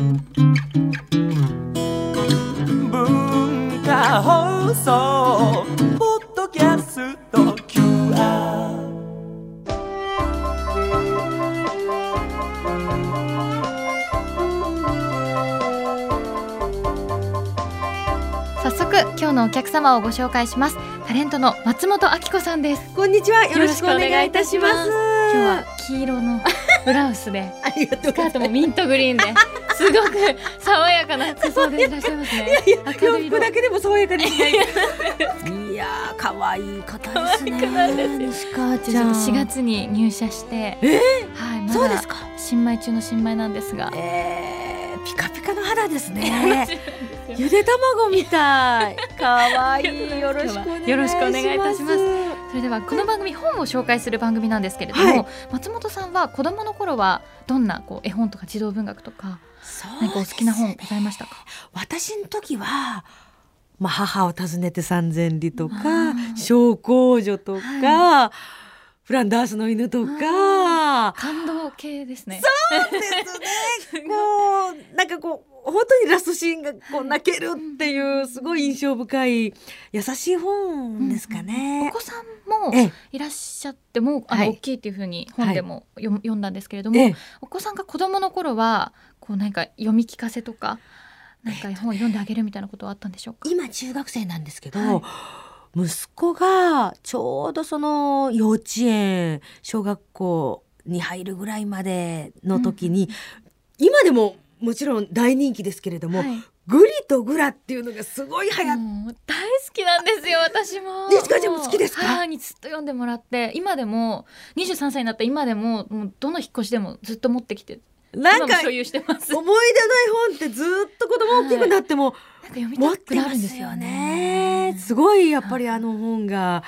文化放送ポッドキャスト QR 早速今日のお客様をご紹介します。タレントの松本明子さんです。こんにちは。よろしくお願いいたします。今日は黄色のブラウスで スカートもミントグリーンですごく爽やかな服装でいらっしゃいますねいやい色洋服だけでも爽やかにしない。いやー可愛い方ですね。西川ちゃん。4月に入社してえはいまだそうですか？新米中の新米なんですがえー、ピカピカの肌ですね。ゆで卵みたい。可愛いよろしく。よろしくお願いいたしますそれではこの番組本を紹介する番組なんですけれども、はい松本さんは子供の頃はどんなこう絵本とか児童文学とか何かお好きな本ございましたか？私の時は。まあ、母を訪ねて三千里とか小公女とか、フランダースの犬とか感動系ですね。ですね。こうなんかこう本当にラストシーンがこう泣けるっていうすごい印象深い優しい本ですかおね。子さんもええ。いらっしゃってもあの、はい。大きいっていうふうに本でも読,、読んだんですけれども、ええ。お子さんが子供の頃はこう何か読み聞かせとか何か絵本を読んであげるみたいなことはあったんでしょうか、今中学生なんですけど、はい。息子がちょうどその幼稚園小学校に入るぐらいまでの時に、今でももちろん大人気ですけれども、はい。グリとグラっていうのがすごい流行っもう大好きなんですよ私も。ねちか？ちゃんも好きですか？母にずっと読んでもらって今でも23歳になった今でももうどの引っ越しでもずっと持ってきてなんか今も所有してます。なんか思い出ない本ってずっと子供大きくなっても読み持ったてですすよよね。ね。すごいやっぱりあの本が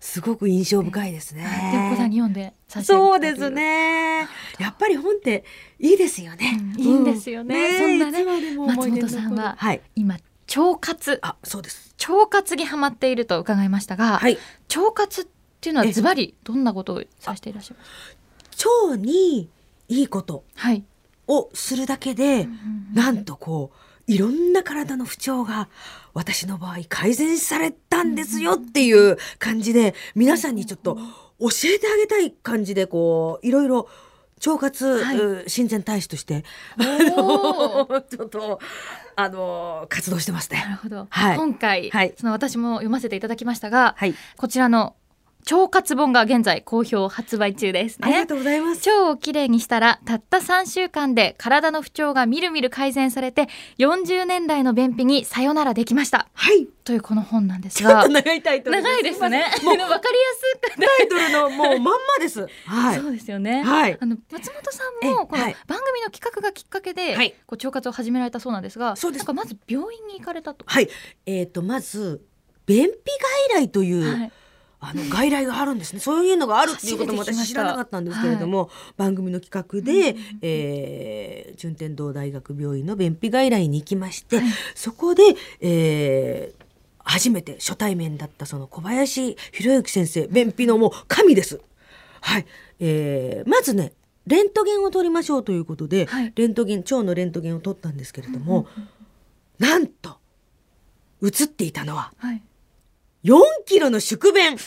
すごく印象深いですね。そうですね。やっぱり本っていいですよね。うんいいんですよね。そんなね松本さんははい。今腸活。あ、そうです。腸活にハマっていると伺いましたが、はい。腸活っていうのはえズバリどんなことをさせていらっしゃいます？腸にいいことはい、をするだけで、なんとこういろんな体の不調が私の場合改善されたんですよっていう感じで皆さんにちょっと教えてあげたい感じでこういろいろ腸活、はい。う親善大使として ちょっとあの活動してますなね。るほど、はい。今回、はい。その私も読ませていただきましたが、はい、こちらの腸活本が現在好評発売中ですね。ありがとうございます。腸をきれいにしたらたった3週間で体の不調がみるみる改善されて40年来の便秘にさよならできました。はい、というこの本なんですちょっがと長いタイトル長いですね。もうわかりやすくタイトルのもうまんまです。はい。そうですよね。はい。あの松本さんえもこのはい。番組の企画がきっかけで、はい。こう腸活を始められたそうなんですが、そうです。なんかまず病院に行かれたと。はい。えっ、とまず便秘外来という、はいあの外来があるんですね。そういうのがあるっていうことも私知らなかったんですけれども、番組の企画で、うんうんうんえー順天堂大学病院の便秘外来に行きまして、はい。そこで、えー初めて初対面だったその小林博之先生便秘のもう神です。はい、えーまずねレントゲンを取りましょうということで、はい。レントゲン腸のレントゲンを取ったんですけれども、なんと映っていたのははい。4キロの宿便。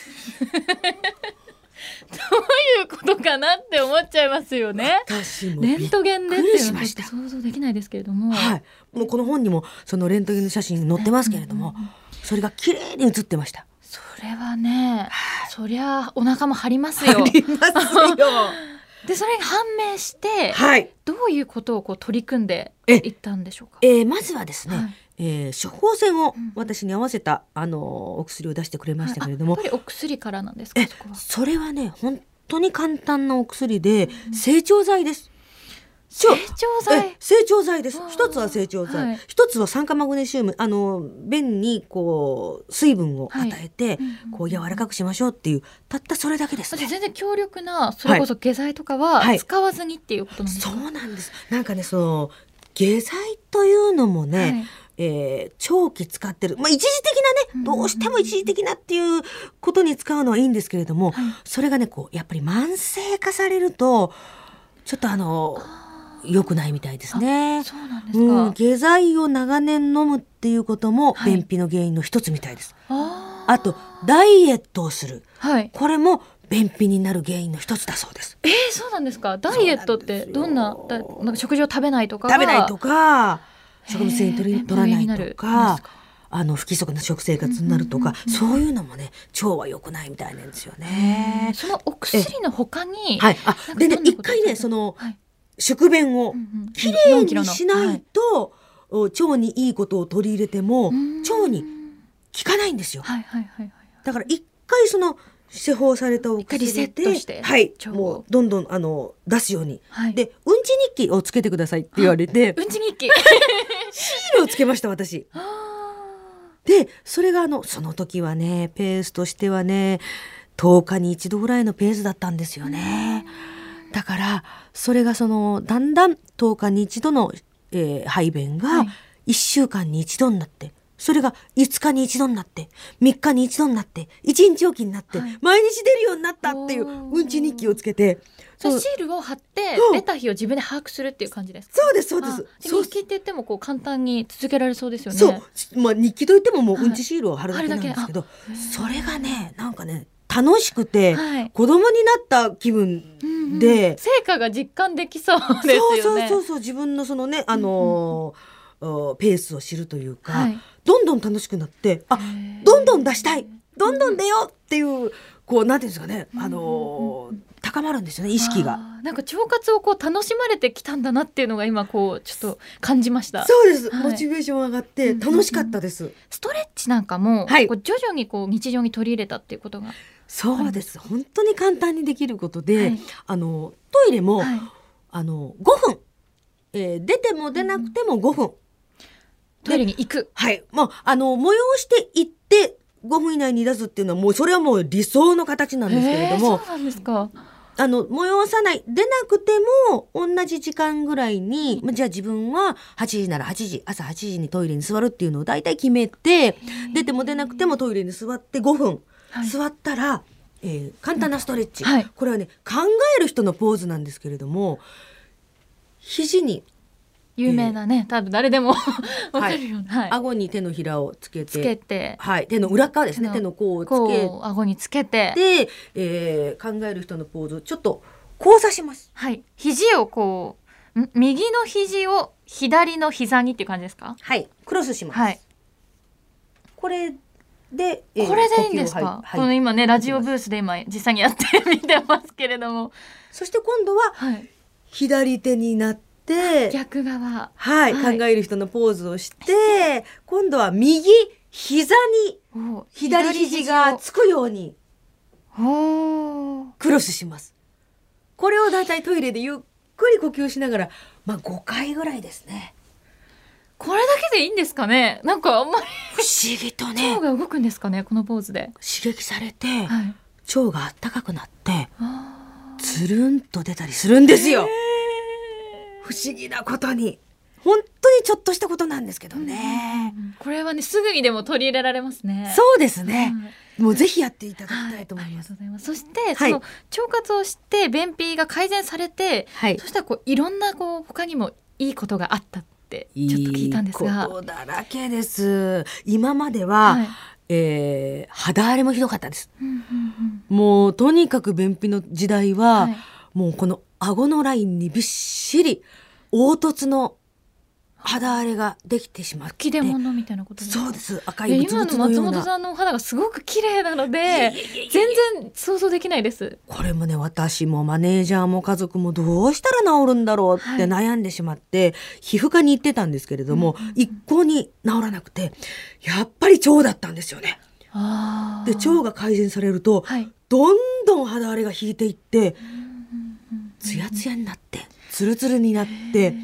どういうことかなって思っちゃいますよね。私もレントゲンでってしました想像できないですけれども。はい、もうこの本にもそのレントゲンの写真載ってますけれども、それが綺麗に写ってました。それはね、そりゃお腹も張りますよあ。りますよ。でそれが判明して、はい。どういうことをこう取り組んでえいったんでしょうか？えーまずはですね、はいえー処方箋をうん私に合わせた、あのーお薬を出してくれましたけれども、あやっぱりお薬からなんですかえそれはね本当に簡単なお薬で成長剤です。成そう。長剤え。成長剤です。一つは成長剤、はい。一つは酸化マグネシウム。あの便にこう水分を与えて、うんこう柔らかくしましょうっていうたったそれだけです。ね私全然強力なそれこそ下剤とかははい。使わずにっていうことなんですそか、うなんです。なんかねその下剤というのもね、はいえー長期使ってる、まあ、一時的なねどうしても一時的なっていうことに使うのはいいんですけれども、はいそれがねこうやっぱり慢性化されるとちょっとあの良くないみたいですね。そうなんですうん、か。下剤を長年飲むっていうこともはい便秘の原因の一つみたいです。あーあとダイエットをするはい。これも便秘になる原因の一つだそうです。えー、そうなんですか。ダイエットってどんなだなんか食事を食べないとかが食べないとか植物繊維取り取らないとかあの不規則な食生活になるとか、そういうのもね腸は良くないみたいなんですよね。そのお薬の他に、はい、あでね一回ねそのはい宿便をきれい4キロのにしないと、お腸にいいことを取り入れてもはい腸に効かないんですよ。はいはいはいはい。だから一回その施法されたお薬でットしてはいもうどんどんあの出すように。はいでうんち日記をつけてくださいって言われて うんち日記シールをつけました私。でそれがあのその時はねペースとしてはね10日に一度ぐらいのペースだったんですよね。だからそれがそのだんだん10日に一度の、えー排便はがい1週間に一度になって。それが5日に一度になって3日に一度になって1日おきになって、はい。毎日出るようになったっていううんち日記をつけて。そう。そシールを貼ってうん。出た日を自分で把握するっていう感じですか？そうですそうであすそう。で日記って言ってもこう簡単に続けられそうですよね。そう、まあ、日記といってももうはい。うんちシールを貼るだけなんですけど、貼るだけ。それがねなんかね楽しくて、はい。子供になった気分うんうんで、成果が実感できそうですよね。そうそうそうそう自分のそのねあのーおペースを知るというか、はいどんどん楽しくなってあどんどん出したいどんどん出ようっていうこうなんていうんですかね、あのー高まるんですよね意識が。なんか腸活をこう楽しまれてきたんだなっていうのが今こうちょっと感じました。そうです、はい。モチベーション上がってうん楽しかったです。ストレッチなんかも、はい。こう徐々にこう日常に取り入れたっていうことが、そうです。本当に簡単にできることで、はい。あのトイレも、はい。あの5分、えー出ても出なくても5分、トイレに行く。はい。もうあの催して行って5分以内に出すっていうのはもうそれはもう理想の形なんですけれどもそうなんですか。あの催さない出なくても同じ時間ぐらいにまあじゃあ自分は8時なら8時朝8時にトイレに座るっていうのを大体決めて出ても出なくてもトイレに座って5分、はい。座ったら、えー簡単なストレッチ、はい。これはね考える人のポーズなんですけれども肘に有名なね、多分誰でもわかるような、はい。顎に手のひらをつけて。つけて。はい、手の裏側ですね。手の甲をつこけう顎につけて。て、えー考える人のポーズをちょっと交差します。はい。肘をこうん右の肘を左の膝にっていう感じですか？はい、クロスします。はい。これで、えーこれでいいんですか、はいこの今ねラジオブースで今実際にやってみてますけれども、そして今度ははい、左手になって、逆側。はい、はい。考える人のポーズをして、今度は右膝にお左肘がつくようにクロスします。これをだいたいトイレでゆっくり呼吸しながら、まあ5回ぐらいですね。これだけでいいんですかね？なんかあんまり不思議とね。腸、が動くんですかね？このポーズで、刺激されて、はい、腸があったかくなって、あつるんと出たりするんですよ。不思議なことに。本当にちょっとしたことなんですけどね。ーこれはねすぐにでも取り入れられますねそうですね。はいもうぜひやっていただきはたいと思います。ありがとうございますそして、はいその腸活をして便秘が改善されて、はいそしたらこういろんなこう他にもいいことがあったってちょっと聞いたんですがいいことだらけです。今までは、はいえー肌荒れもひどかったです。うんうんもうとにかく便秘の時代うんは、はいもうこの顎のラインにびっしり凹凸の肌荒れができてしまって。吹き出物みたいなことそうです。赤い今の松。本さんのお肌がすごく綺麗なので全然想像できないです。これもね私もマネージャーも家族もどうしたら治るんだろうってはい悩んでしまって、皮膚科に行ってたんですけれども、うんうんうん一向に治らなくてやっぱり腸だったんですよね。あで腸が改善されるとはい。どんどん肌荒れが引いていってツヤツヤになってツルツルになって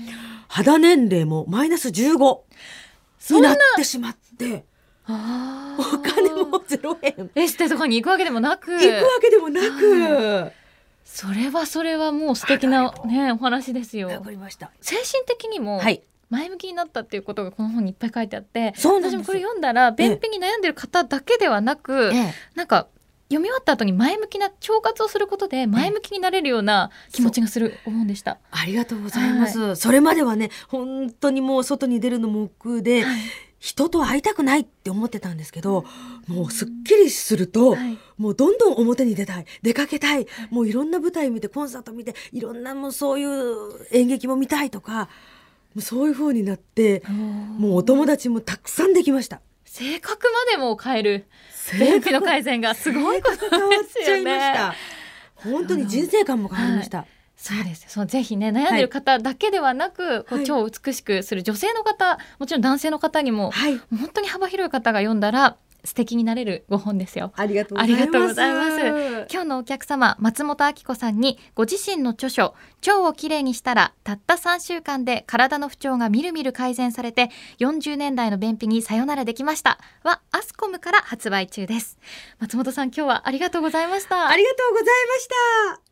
肌年齢もマイナス15そんなになってしまってあお金も0円。エステとかに行くわけでもなく。行くわけでもなく。それはそれはもう素敵なねお話ですよ。わかりました。精神的にもはい。前向きになったっていうことがこの本にいっぱい書いてあって私もこれ読んだら便秘に悩んでる方だけではなく、ええなんか読み終わった後に前向きな腸活をすることで前向きになれるような気持ちがする本でした。ありがとうございます。それまではね、本当にもう外に出るのも億劫で、はい。人と会いたくないって思ってたんですけど、もうすっきりすると、はい。もうどんどん表に出たい、出かけたい、もういろんな舞台見て、コンサート見て、いろんなもうそういう演劇も見たいとか、もうそういう風になって、もうお友達もたくさんできました。性格までも変える便秘の改善がすごいことですよね。ました。本当に人生観も変わりました。そうですよそのぜひね悩んでる方だけではなく、こうはい腸を美しくする女性の方もちろん男性の方にも、はい。本当に幅広い方が読んだら素敵になれるご本ですよ。ありがとうございます。今日のお客様松本明子さんにご自身の著書「腸をきれいにしたらたった3週間で体の不調がみるみる改善されて40年代の便秘にさよならできました」はアスコムから発売中です。松本さん今日はありがとうございました。ありがとうございました。